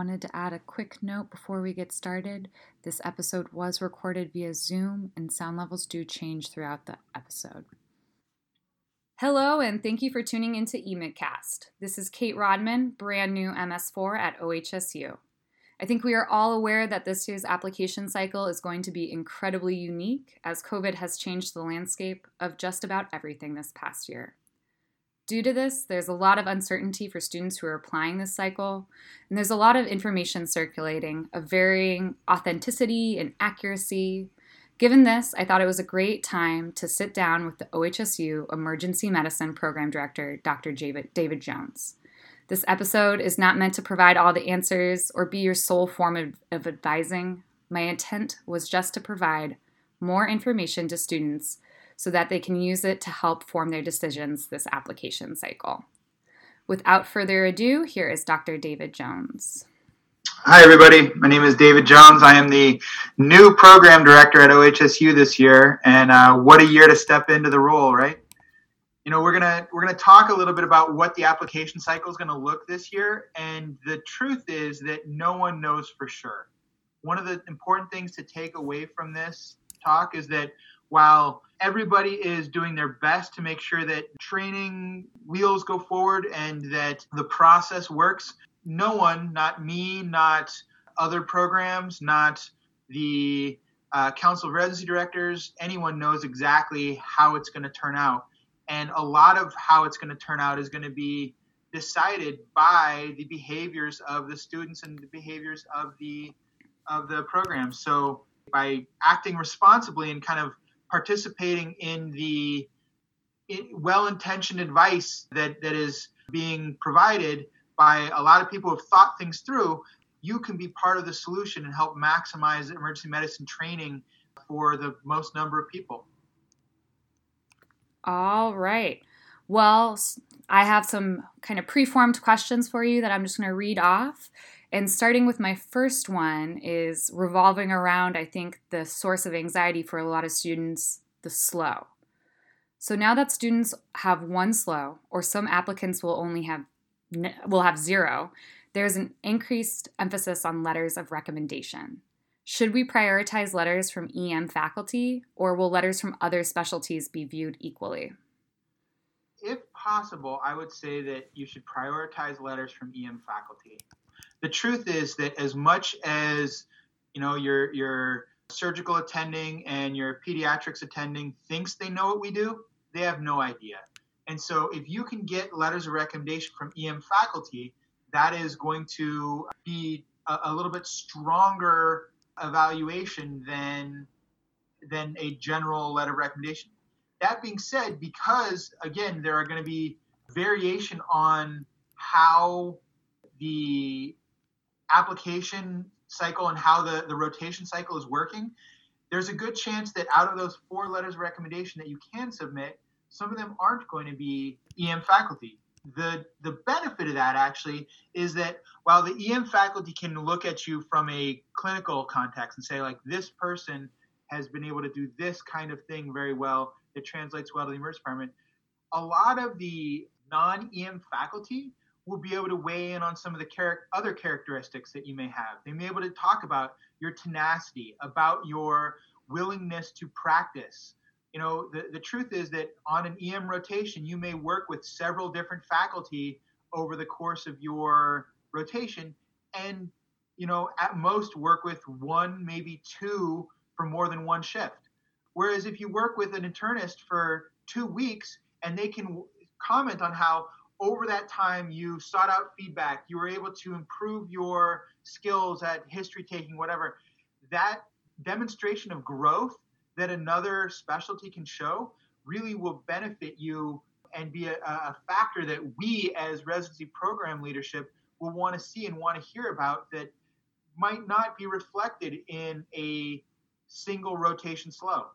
wanted to add a quick note before we get started. This episode was recorded via Zoom, and sound levels do change throughout the episode. Hello, and thank you for tuning into eMIDcast. This is Kate Rodman, brand new MS4 at OHSU. I think we are all aware that this year's application cycle is going to be incredibly unique as COVID has changed the landscape of just about everything this past year. Due to this, there's a lot of uncertainty for students who are applying this cycle, and there's a lot of information circulating of varying authenticity and accuracy. Given this, I thought it was a great time to sit down with the OHSU Emergency Medicine Program Director, Dr. David Jones. This episode is not meant to provide all the answers or be your sole form of, of advising. My intent was just to provide more information to students so that they can use it to help form their decisions this application cycle. Without further ado, here is Dr. David Jones. Hi, everybody. My name is David Jones. I am the new program director at OHSU this year, and uh, what a year to step into the role, right? you know we're gonna we're gonna talk a little bit about what the application cycle is gonna look this year and the truth is that no one knows for sure one of the important things to take away from this talk is that while everybody is doing their best to make sure that training wheels go forward and that the process works no one not me not other programs not the uh, council of residency directors anyone knows exactly how it's going to turn out and a lot of how it's going to turn out is going to be decided by the behaviors of the students and the behaviors of the of the program. So by acting responsibly and kind of participating in the well-intentioned advice that, that is being provided by a lot of people who have thought things through, you can be part of the solution and help maximize emergency medicine training for the most number of people. All right. Well, I have some kind of preformed questions for you that I'm just going to read off. And starting with my first one is revolving around, I think, the source of anxiety for a lot of students the SLOE. So now that students have one SLOE, or some applicants will only have will have zero, there's an increased emphasis on letters of recommendation. Should we prioritize letters from EM faculty, or will letters from other specialties be viewed equally? If possible, I would say that you should prioritize letters from EM faculty. The truth is that as much as you know your your surgical attending and your pediatrics attending thinks they know what we do, they have no idea. And so if you can get letters of recommendation from EM faculty, that is going to be a, a little bit stronger evaluation than than a general letter of recommendation. That being said, because again there are going to be variation on how the application cycle and how the, the rotation cycle is working, there's a good chance that out of those four letters of recommendation that you can submit, some of them aren't going to be EM faculty. The the benefit of that actually is that while the EM faculty can look at you from a clinical context and say like this person has been able to do this kind of thing very well that translates well to the emergency department, a lot of the non-EM faculty will be able to weigh in on some of the char- other characteristics that you may have. They may be able to talk about your tenacity, about your willingness to practice, you know, the, the truth is that on an EM rotation, you may work with several different faculty over the course of your rotation and, you know, at most work with one, maybe two for more than one shift. Whereas if you work with an internist for two weeks and they can comment on how over that time you sought out feedback, you were able to improve your skills at history taking, whatever, that demonstration of growth that another specialty can show really will benefit you and be a, a factor that we as residency program leadership will want to see and want to hear about that might not be reflected in a single rotation SLOE.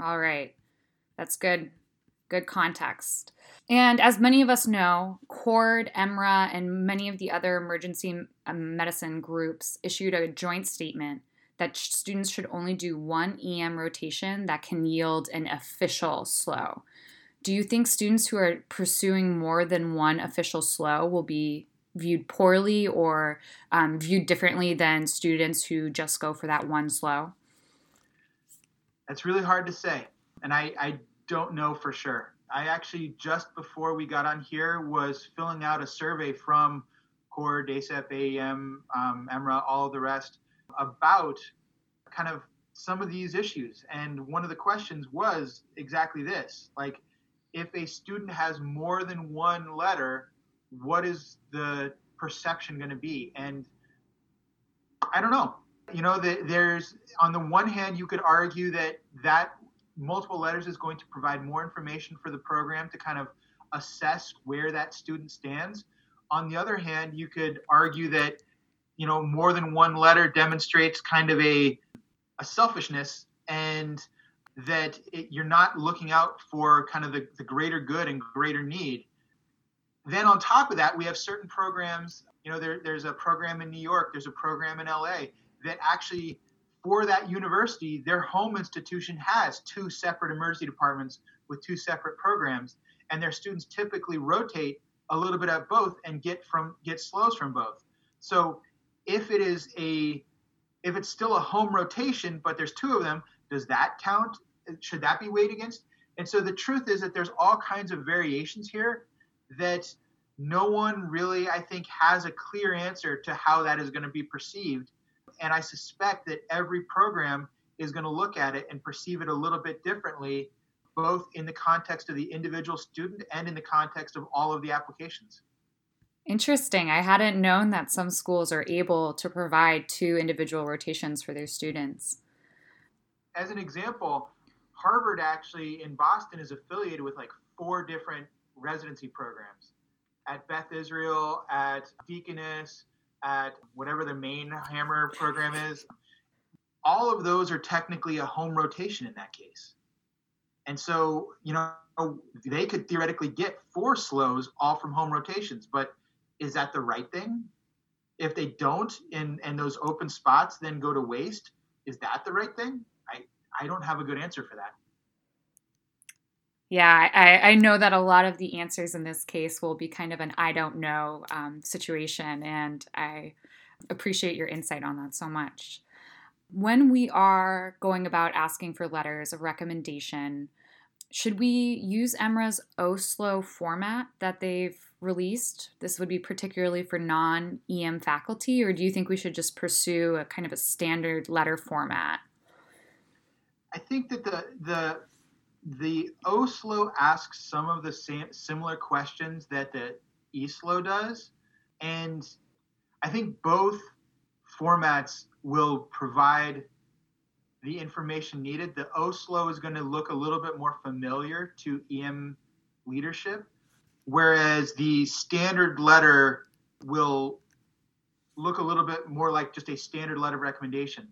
All right. That's good. Good context. And as many of us know, CORD, EMRA, and many of the other emergency medicine groups issued a joint statement that students should only do one EM rotation that can yield an official SLOE. Do you think students who are pursuing more than one official SLOE will be viewed poorly or um, viewed differently than students who just go for that one SLOE? It's really hard to say, and I, I don't know for sure. I actually just before we got on here was filling out a survey from CORD, DASEP, AEM, um, EMRA, all the rest about kind of some of these issues. And one of the questions was exactly this like, if a student has more than one letter, what is the perception going to be? And I don't know. You know, that there's on the one hand, you could argue that that multiple letters is going to provide more information for the program to kind of assess where that student stands. On the other hand, you could argue that you know more than one letter demonstrates kind of a a selfishness and that it, you're not looking out for kind of the, the greater good and greater need. Then on top of that, we have certain programs. You know, there, there's a program in New York, there's a program in LA that actually, for that university, their home institution has two separate emergency departments with two separate programs, and their students typically rotate a little bit at both and get from get SLOEs from both. So if it is a if it's still a home rotation, but there's two of them, does that count? Should that be weighed against? And so the truth is that there's all kinds of variations here that no one really, I think, has a clear answer to how that is going to be perceived. And I suspect that every program is going to look at it and perceive it a little bit differently, both in the context of the individual student and in the context of all of the applications. Interesting. I hadn't known that some schools are able to provide two individual rotations for their students. As an example, Harvard actually in Boston is affiliated with like four different residency programs at Beth Israel, at Deaconess, at whatever the main HAEMR program is. All of those are technically a home rotation in that case. And so, you know, they could theoretically get four SLOEs all from home rotations, but is that the right thing? If they don't and and those open spots then go to waste, is that the right thing? I I don't have a good answer for that. Yeah, I, I know that a lot of the answers in this case will be kind of an I don't know um, situation, and I appreciate your insight on that so much. When we are going about asking for letters of recommendation, should we use EMRA's OSLO format that they've released? This would be particularly for non EM faculty, or do you think we should just pursue a kind of a standard letter format? I think that the the the OSLO asks some of the same, similar questions that the ESLO does, and I think both formats will provide the information needed. The OSLO is going to look a little bit more familiar to EM leadership, whereas the standard letter will look a little bit more like just a standard letter recommendation.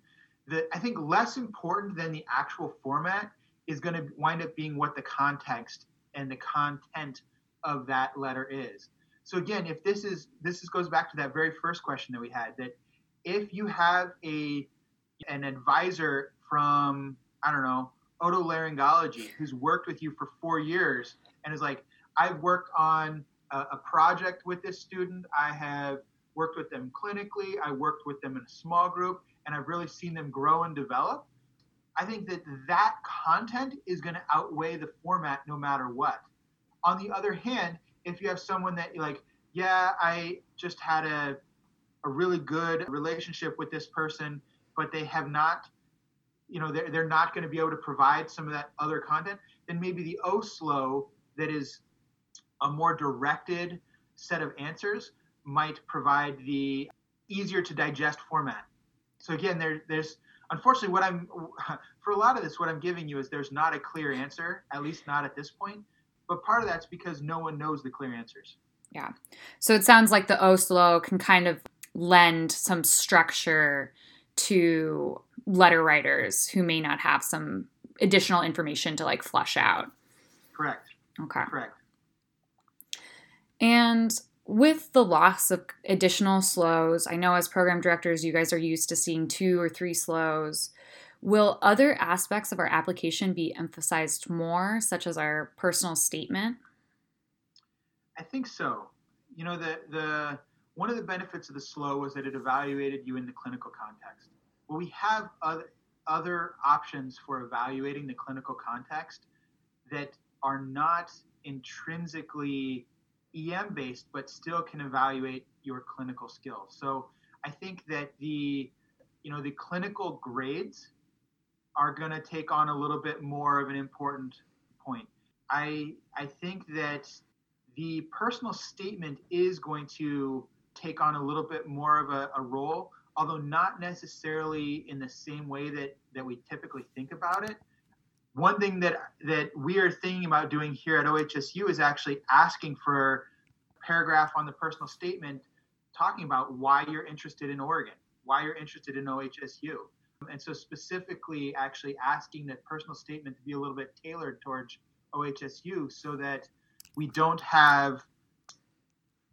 The, I think less important than the actual format is going to wind up being what the context and the content of that letter is. So again, if this is this is, goes back to that very first question that we had that if you have a an advisor from I don't know otolaryngology who's worked with you for four years and is like, I've worked on a, a project with this student. I have worked with them clinically. I worked with them in a small group, and I've really seen them grow and develop. I think that that content is going to outweigh the format no matter what. On the other hand, if you have someone that like, yeah, I just had a, a really good relationship with this person, but they have not you know they're, they're not going to be able to provide some of that other content then maybe the oslo that is a more directed set of answers might provide the easier to digest format so again there, there's unfortunately what i'm for a lot of this what i'm giving you is there's not a clear answer at least not at this point but part of that's because no one knows the clear answers yeah so it sounds like the oslo can kind of lend some structure to letter writers who may not have some additional information to like flush out. Correct. Okay. Correct. And with the loss of additional SLOEs, I know as program directors, you guys are used to seeing two or three SLOEs. Will other aspects of our application be emphasized more, such as our personal statement? I think so. You know, the the one of the benefits of the SLOE was that it evaluated you in the clinical context. Well, we have other, other options for evaluating the clinical context that are not intrinsically EM based, but still can evaluate your clinical skills. So I think that the you know the clinical grades are going to take on a little bit more of an important point. I I think that the personal statement is going to take on a little bit more of a, a role, although not necessarily in the same way that that we typically think about it. One thing that that we are thinking about doing here at OHSU is actually asking for a paragraph on the personal statement talking about why you're interested in Oregon, why you're interested in OHSU. And so specifically actually asking that personal statement to be a little bit tailored towards OHSU so that we don't have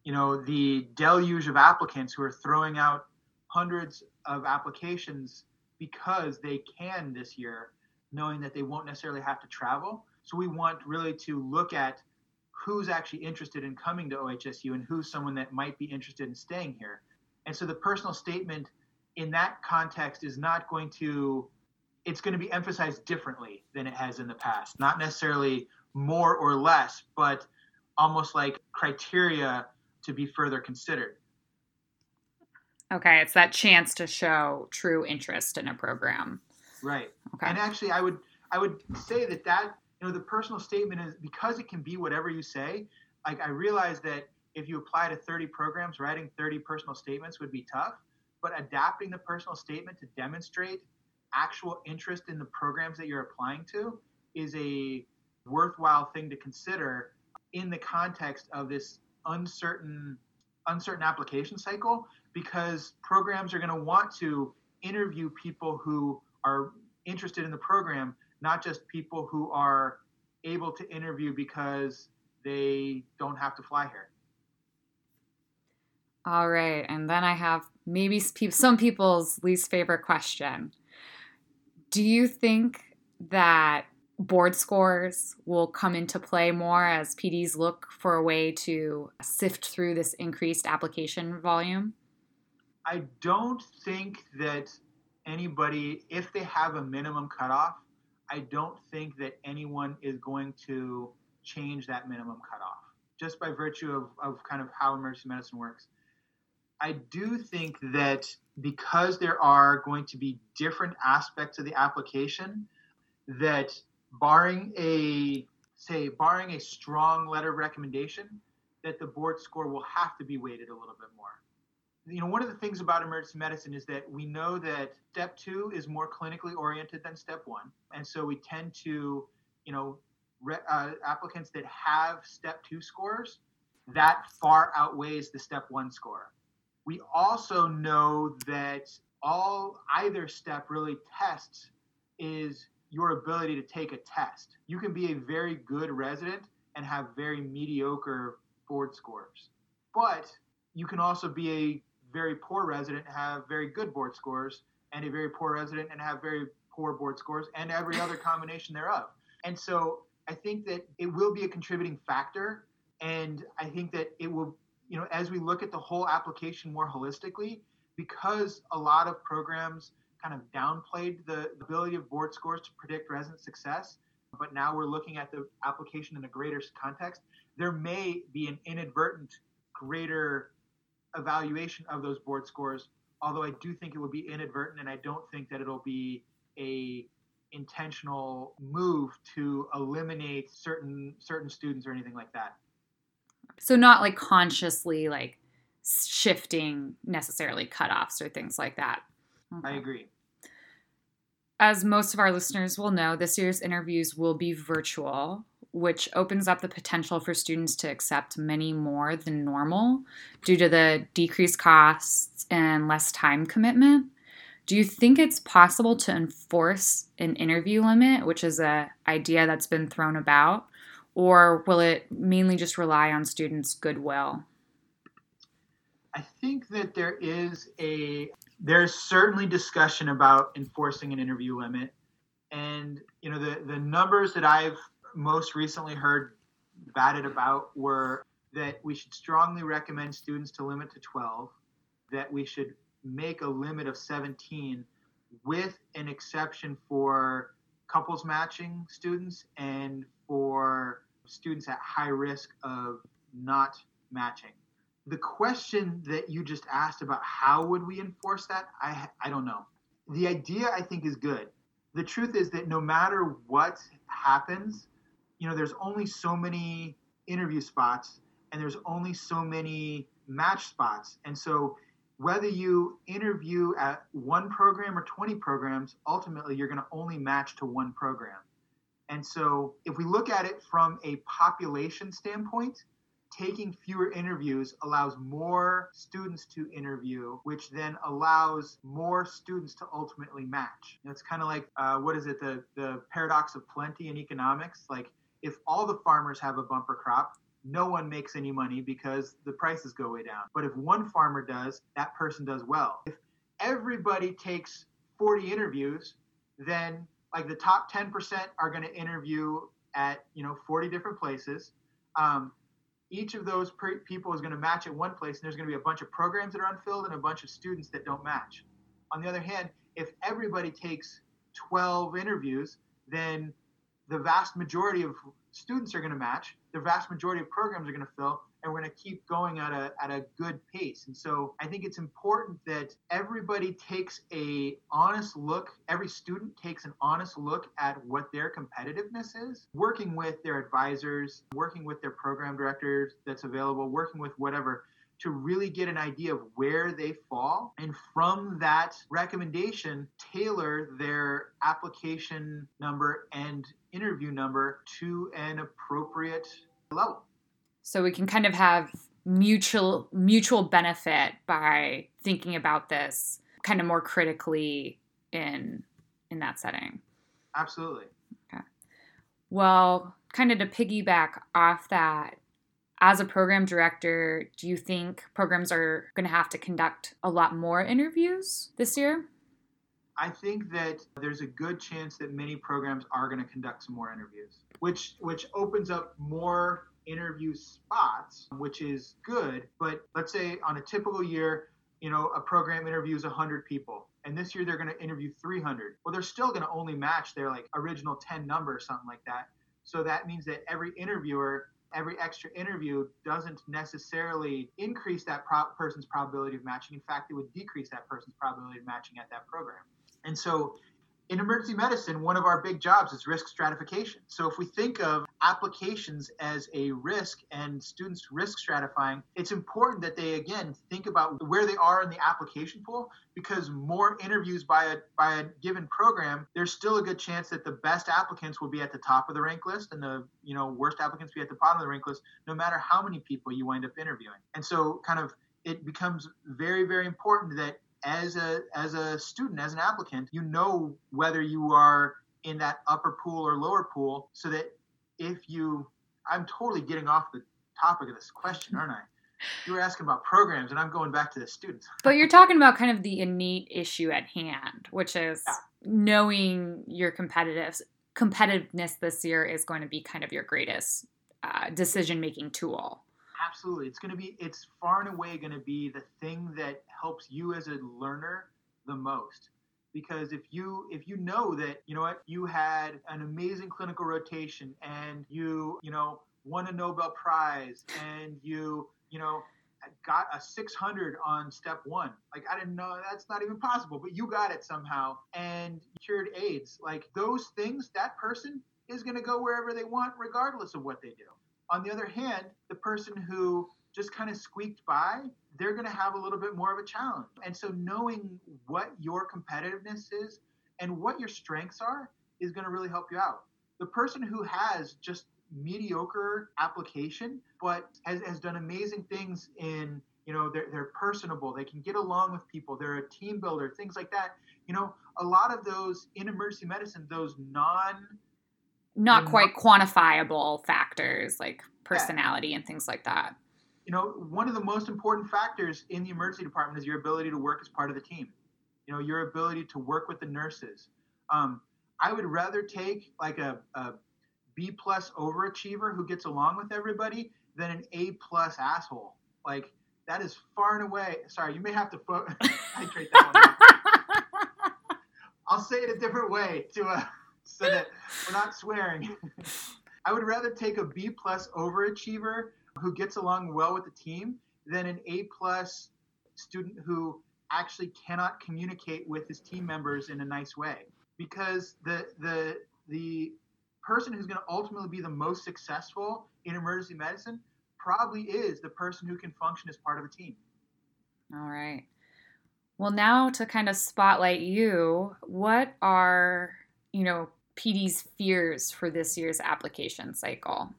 you know the deluge of applicants who are throwing out hundreds of applications because they can this year knowing that they won't necessarily have to travel so we want really to look at who's actually interested in coming to OHSU and who's someone that might be interested in staying here. And so the personal statement in that context is not going to it's going to be emphasized differently than it has in the past. Not necessarily more or less, but almost like criteria to be further considered. Okay, it's that chance to show true interest in a program. Right. Okay. And actually I would I would say that that you know the personal statement is because it can be whatever you say like i realize that if you apply to 30 programs writing 30 personal statements would be tough but adapting the personal statement to demonstrate actual interest in the programs that you're applying to is a worthwhile thing to consider in the context of this uncertain uncertain application cycle because programs are going to want to interview people who are interested in the program not just people who are able to interview because they don't have to fly here. All right. And then I have maybe some people's least favorite question. Do you think that board scores will come into play more as PDs look for a way to sift through this increased application volume? I don't think that anybody, if they have a minimum cutoff, I don't think that anyone is going to change that minimum cutoff just by virtue of, of kind of how emergency medicine works. I do think that because there are going to be different aspects of the application, that barring a say barring a strong letter of recommendation, that the board score will have to be weighted a little bit more you know, one of the things about emergency medicine is that we know that step two is more clinically oriented than step one. And so we tend to, you know, re, uh, applicants that have step two scores, that far outweighs the step one score. We also know that all either step really tests is your ability to take a test. You can be a very good resident and have very mediocre board scores. But you can also be a very poor resident have very good board scores, and a very poor resident and have very poor board scores, and every other combination thereof. And so I think that it will be a contributing factor, and I think that it will, you know, as we look at the whole application more holistically, because a lot of programs kind of downplayed the ability of board scores to predict resident success, but now we're looking at the application in a greater context, there may be an inadvertent greater evaluation of those board scores. Although I do think it will be inadvertent, and I don't think that it'll be a intentional move to eliminate certain certain students or anything like that. So not like consciously like shifting necessarily cutoffs or things like that. Okay. I agree. As most of our listeners will know, this year's interviews will be virtual which opens up the potential for students to accept many more than normal due to the decreased costs and less time commitment. Do you think it's possible to enforce an interview limit, which is an idea that's been thrown about, or will it mainly just rely on students' goodwill? I think that there is a there's certainly discussion about enforcing an interview limit and you know the the numbers that I've most recently heard batted about were that we should strongly recommend students to limit to 12, that we should make a limit of 17 with an exception for couples matching students and for students at high risk of not matching. The question that you just asked about how would we enforce that, I, I don't know. The idea I think is good. The truth is that no matter what happens, you know, there's only so many interview spots and there's only so many match spots. And so whether you interview at one program or 20 programs, ultimately you're going to only match to one program. And so if we look at it from a population standpoint, taking fewer interviews allows more students to interview, which then allows more students to ultimately match. it's kind of like uh, what is it, the the paradox of plenty in economics? Like if all the farmers have a bumper crop, no one makes any money because the prices go way down. But if one farmer does, that person does well. If everybody takes 40 interviews, then like the top 10% are going to interview at you know 40 different places. Um, each of those pre- people is going to match at one place, and there's going to be a bunch of programs that are unfilled and a bunch of students that don't match. On the other hand, if everybody takes 12 interviews, then the vast majority of students are going to match, the vast majority of programs are going to fill, and we're going to keep going at a, at a good pace. And so I think it's important that everybody takes a honest look, every student takes an honest look at what their competitiveness is, working with their advisors, working with their program directors that's available, working with whatever to really get an idea of where they fall. And from that recommendation tailor their application number and interview number to an appropriate level. So we can kind of have mutual mutual benefit by thinking about this kind of more critically in in that setting. Absolutely. Okay. Well kind of to piggyback off that as a program director, do you think programs are going to have to conduct a lot more interviews this year? I think that there's a good chance that many programs are going to conduct some more interviews, which which opens up more interview spots, which is good. But let's say on a typical year, you know, a program interviews 100 people, and this year they're going to interview 300. Well, they're still going to only match their like original 10 number or something like that. So that means that every interviewer every extra interview doesn't necessarily increase that pro- person's probability of matching. In fact, it would decrease that person's probability of matching at that program. And so in emergency medicine, one of our big jobs is risk stratification. So if we think of applications as a risk and students risk stratifying, it's important that they again think about where they are in the application pool because more interviews by a by a given program, there's still a good chance that the best applicants will be at the top of the rank list and the you know worst applicants be at the bottom of the rank list, no matter how many people you wind up interviewing. And so kind of it becomes very, very important that as a as a student, as an applicant, you know whether you are in that upper pool or lower pool, so that if you, I'm totally getting off the topic of this question, aren't I? You were asking about programs, and I'm going back to the students. but you're talking about kind of the innate issue at hand, which is yeah. knowing your competitive competitiveness this year is going to be kind of your greatest uh, decision making tool. Absolutely. It's going to be, it's far and away going to be the thing that helps you as a learner the most. Because if you if you know that you know what you had an amazing clinical rotation and you you know won a Nobel Prize and you you know got a 600 on step one. Like, I didn't know that's not even possible, but you got it somehow and cured AIDS. Like, those things, that person is going to go wherever they want, regardless of what they do. On the other hand, the person who just kind of squeaked by, they're going to have a little bit more of a challenge. And so knowing what your competitiveness is and what your strengths are is going to really help you out. The person who has just mediocre application but has, has done amazing things in you know they're, they're personable they can get along with people they're a team builder things like that you know a lot of those in emergency medicine those non not quite quantifiable factors like personality and things like that. You know, one of the most important factors in the emergency department is your ability to work as part of the team. You know, your ability to work with the nurses. Um, I would rather take like a, a B plus overachiever who gets along with everybody than an A plus asshole. Like that is far and away. Sorry, you may have to fo- that one. I'll say it a different way to uh, so that we're not swearing. I would rather take a B plus overachiever who gets along well with the team than an A plus student who actually cannot communicate with his team members in a nice way. Because the the the person who's going to ultimately be the most successful in emergency medicine probably is the person who can function as part of a team. All right. Well, now to kind of spotlight you, what are, you know, PD's fears for this year's application cycle?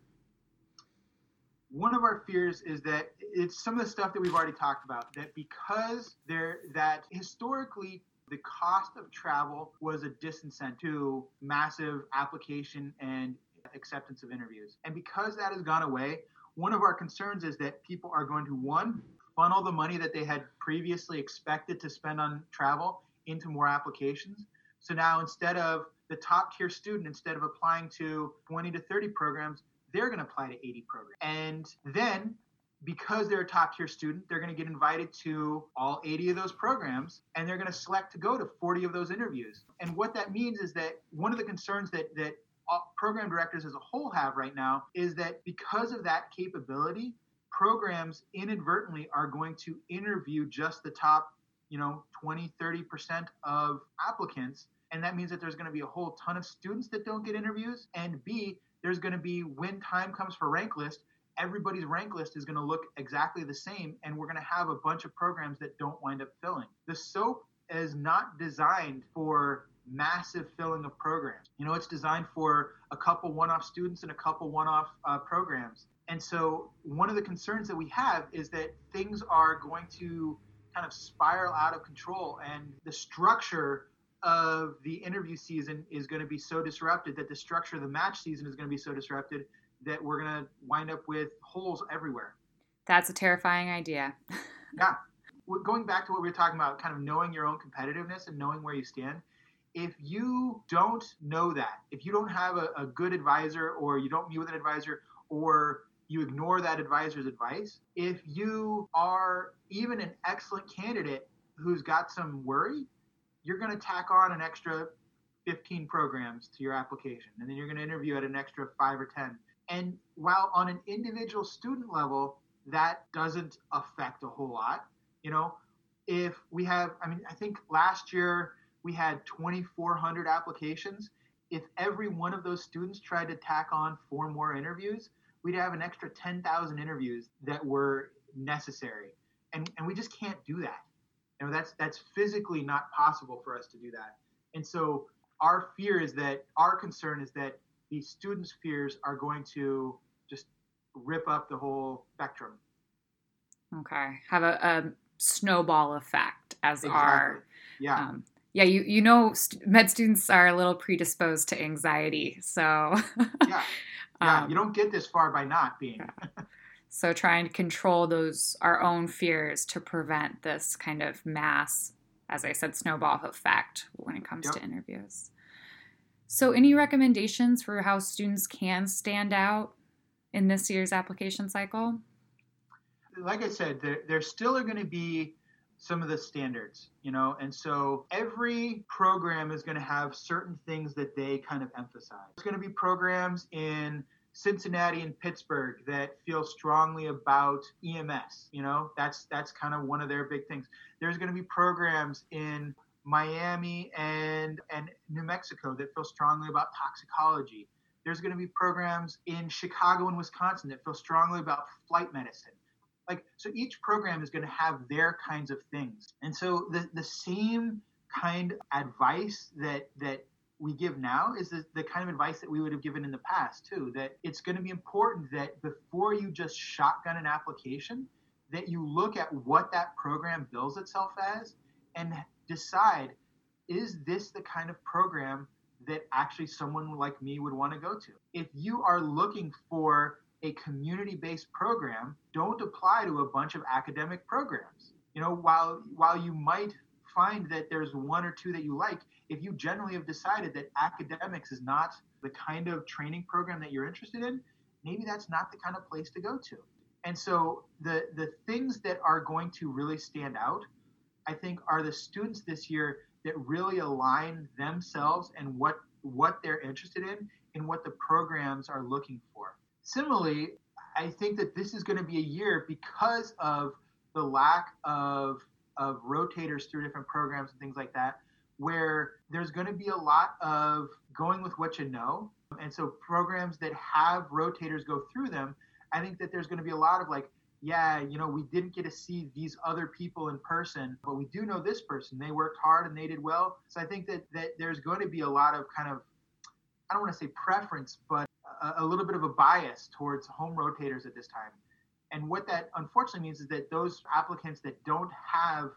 One of our fears is that it's some of the stuff that we've already talked about that because there that historically the cost of travel was a disincentive to massive application and acceptance of interviews. And because that has gone away, one of our concerns is that people are going to one funnel the money that they had previously expected to spend on travel into more applications. So now instead of the top tier student, instead of applying to 20 to 30 programs, they're going to apply to 80 programs. And then because they're a top tier student, they're going to get invited to all 80 of those programs and they're going to select to go to 40 of those interviews. And what that means is that one of the concerns that, that program directors as a whole have right now is that because of that capability, programs inadvertently are going to interview just the top, you know, 20, 30% of applicants. And that means that there's going to be a whole ton of students that don't get interviews. And B, there's going to be when time comes for rank list, everybody's rank list is going to look exactly the same. And we're going to have a bunch of programs that don't wind up filling. The SOAP is not designed for massive filling of programs. You know, it's designed for a couple one off students and a couple one off uh, programs. And so, one of the concerns that we have is that things are going to kind of spiral out of control, and the structure of the interview season is going to be so disrupted that the structure of the match season is going to be so disrupted that we're going to wind up with holes everywhere. That's a terrifying idea. yeah. Going back to what we were talking about, kind of knowing your own competitiveness and knowing where you stand, if you don't know that, if you don't have a, a good advisor or you don't meet with an advisor or you ignore that advisor's advice, if you are even an excellent candidate who's got some worry, you're going to tack on an extra 15 programs to your application and then you're going to interview at an extra 5 or 10. And while on an individual student level that doesn't affect a whole lot, you know, if we have I mean I think last year we had 2,400 applications. If every one of those students tried to tack on four more interviews, we'd have an extra 10,000 interviews that were necessary. And, and we just can't do that. You know, that's, that's physically not possible for us to do that. And so our fear is that, our concern is that these students' fears are going to just rip up the whole spectrum. Okay. Have a, a snowball effect as exactly. our yeah. Um, yeah, you you know, st- med students are a little predisposed to anxiety, so yeah, yeah, um, you don't get this far by not being. so trying to control those our own fears to prevent this kind of mass, as I said, snowball effect when it comes yep. to interviews. So, any recommendations for how students can stand out in this year's application cycle? Like I said, there, there still are going to be some of the standards, you know, and so every program is going to have certain things that they kind of emphasize. There's going to be programs in Cincinnati and Pittsburgh that feel strongly about EMS, you know, that's that's kind of one of their big things. There's going to be programs in Miami and and New Mexico that feel strongly about toxicology. There's going to be programs in Chicago and Wisconsin that feel strongly about flight medicine like so each program is going to have their kinds of things and so the, the same kind of advice that that we give now is the, the kind of advice that we would have given in the past too that it's going to be important that before you just shotgun an application that you look at what that program bills itself as and decide is this the kind of program that actually someone like me would want to go to if you are looking for a community-based program, don't apply to a bunch of academic programs. You know, while while you might find that there's one or two that you like, if you generally have decided that academics is not the kind of training program that you're interested in, maybe that's not the kind of place to go to. And so the the things that are going to really stand out, I think, are the students this year that really align themselves and what what they're interested in and what the programs are looking for. Similarly, I think that this is going to be a year because of the lack of of rotators through different programs and things like that, where there's going to be a lot of going with what you know. And so programs that have rotators go through them, I think that there's going to be a lot of like, yeah, you know, we didn't get to see these other people in person, but we do know this person. They worked hard and they did well. So I think that that there's going to be a lot of kind of I don't want to say preference, but a, a little bit of a bias towards home rotators at this time. And what that unfortunately means is that those applicants that don't have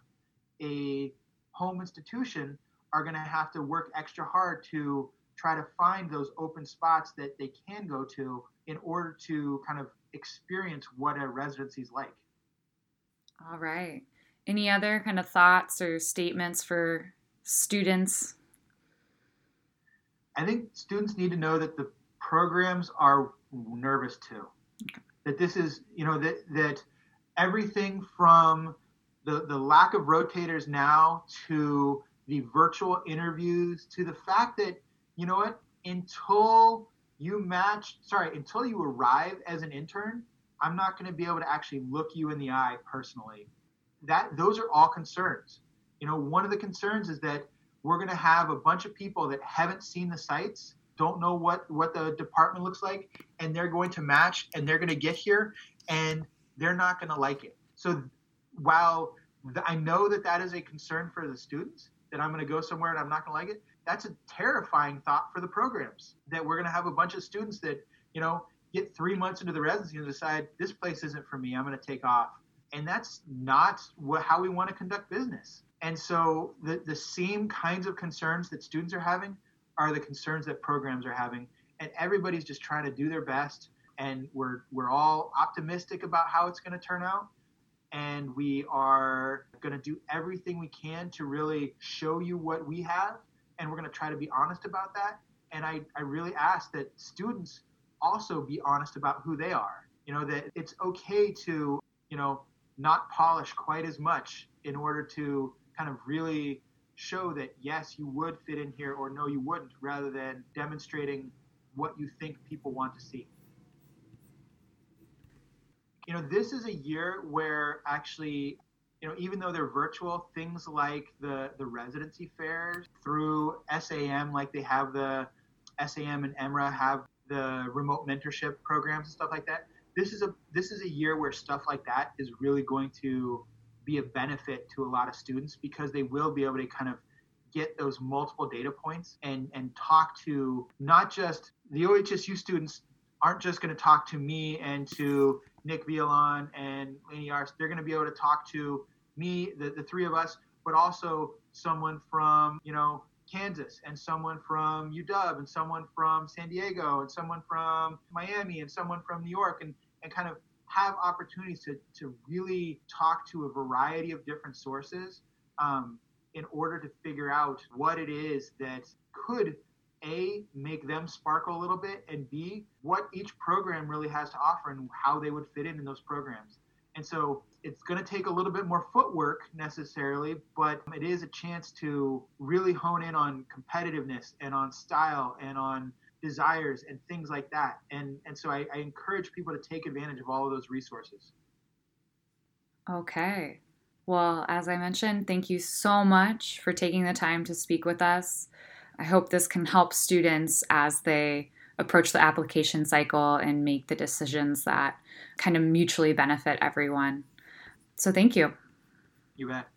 a home institution are going to have to work extra hard to try to find those open spots that they can go to in order to kind of experience what a residency is like. All right. Any other kind of thoughts or statements for students? I think students need to know that the programs are nervous too. Okay. That this is, you know, that that everything from the the lack of rotators now to the virtual interviews to the fact that you know what until you match sorry until you arrive as an intern i'm not going to be able to actually look you in the eye personally. That those are all concerns. You know one of the concerns is that we're going to have a bunch of people that haven't seen the sites don't know what what the department looks like and they're going to match and they're going to get here and they're not going to like it. So while i know that that is a concern for the students that i'm going to go somewhere and i'm not going to like it that's a terrifying thought for the programs that we're going to have a bunch of students that you know get three months into the residency and decide this place isn't for me i'm going to take off and that's not how we want to conduct business and so the, the same kinds of concerns that students are having are the concerns that programs are having. And everybody's just trying to do their best. And we're, we're all optimistic about how it's going to turn out. And we are going to do everything we can to really show you what we have. And we're going to try to be honest about that. And I, I really ask that students also be honest about who they are. You know, that it's okay to, you know, not polish quite as much in order to kind of really show that yes, you would fit in here or no, you wouldn't, rather than demonstrating what you think people want to see. You know, this is a year where actually, you know, even though they're virtual, things like the, the residency fairs through SAEM, like they have the SAEM and EMRA have the remote mentorship programs and stuff like that. This is a this is a year where stuff like that is really going to be a benefit to a lot of students because they will be able to kind of get those multiple data points and and talk to not just the OHSU students aren't just going to talk to me and to Nick Violon and Laney Ars. They're going to be able to talk to me, the, the three of us, but also someone from, you know, Kansas and someone from UW and someone from San Diego and someone from Miami and someone from New York and, and kind of have opportunities to, to really talk to a variety of different sources um, in order to figure out what it is that could a make them sparkle a little bit and b what each program really has to offer and how they would fit in in those programs and so it's going to take a little bit more footwork necessarily but it is a chance to really hone in on competitiveness and on style and on desires and things like that. And and so I, I encourage people to take advantage of all of those resources. Okay. Well, as I mentioned, thank you so much for taking the time to speak with us. I hope this can help students as they approach the application cycle and make the decisions that kind of mutually benefit everyone. So, thank you. You bet.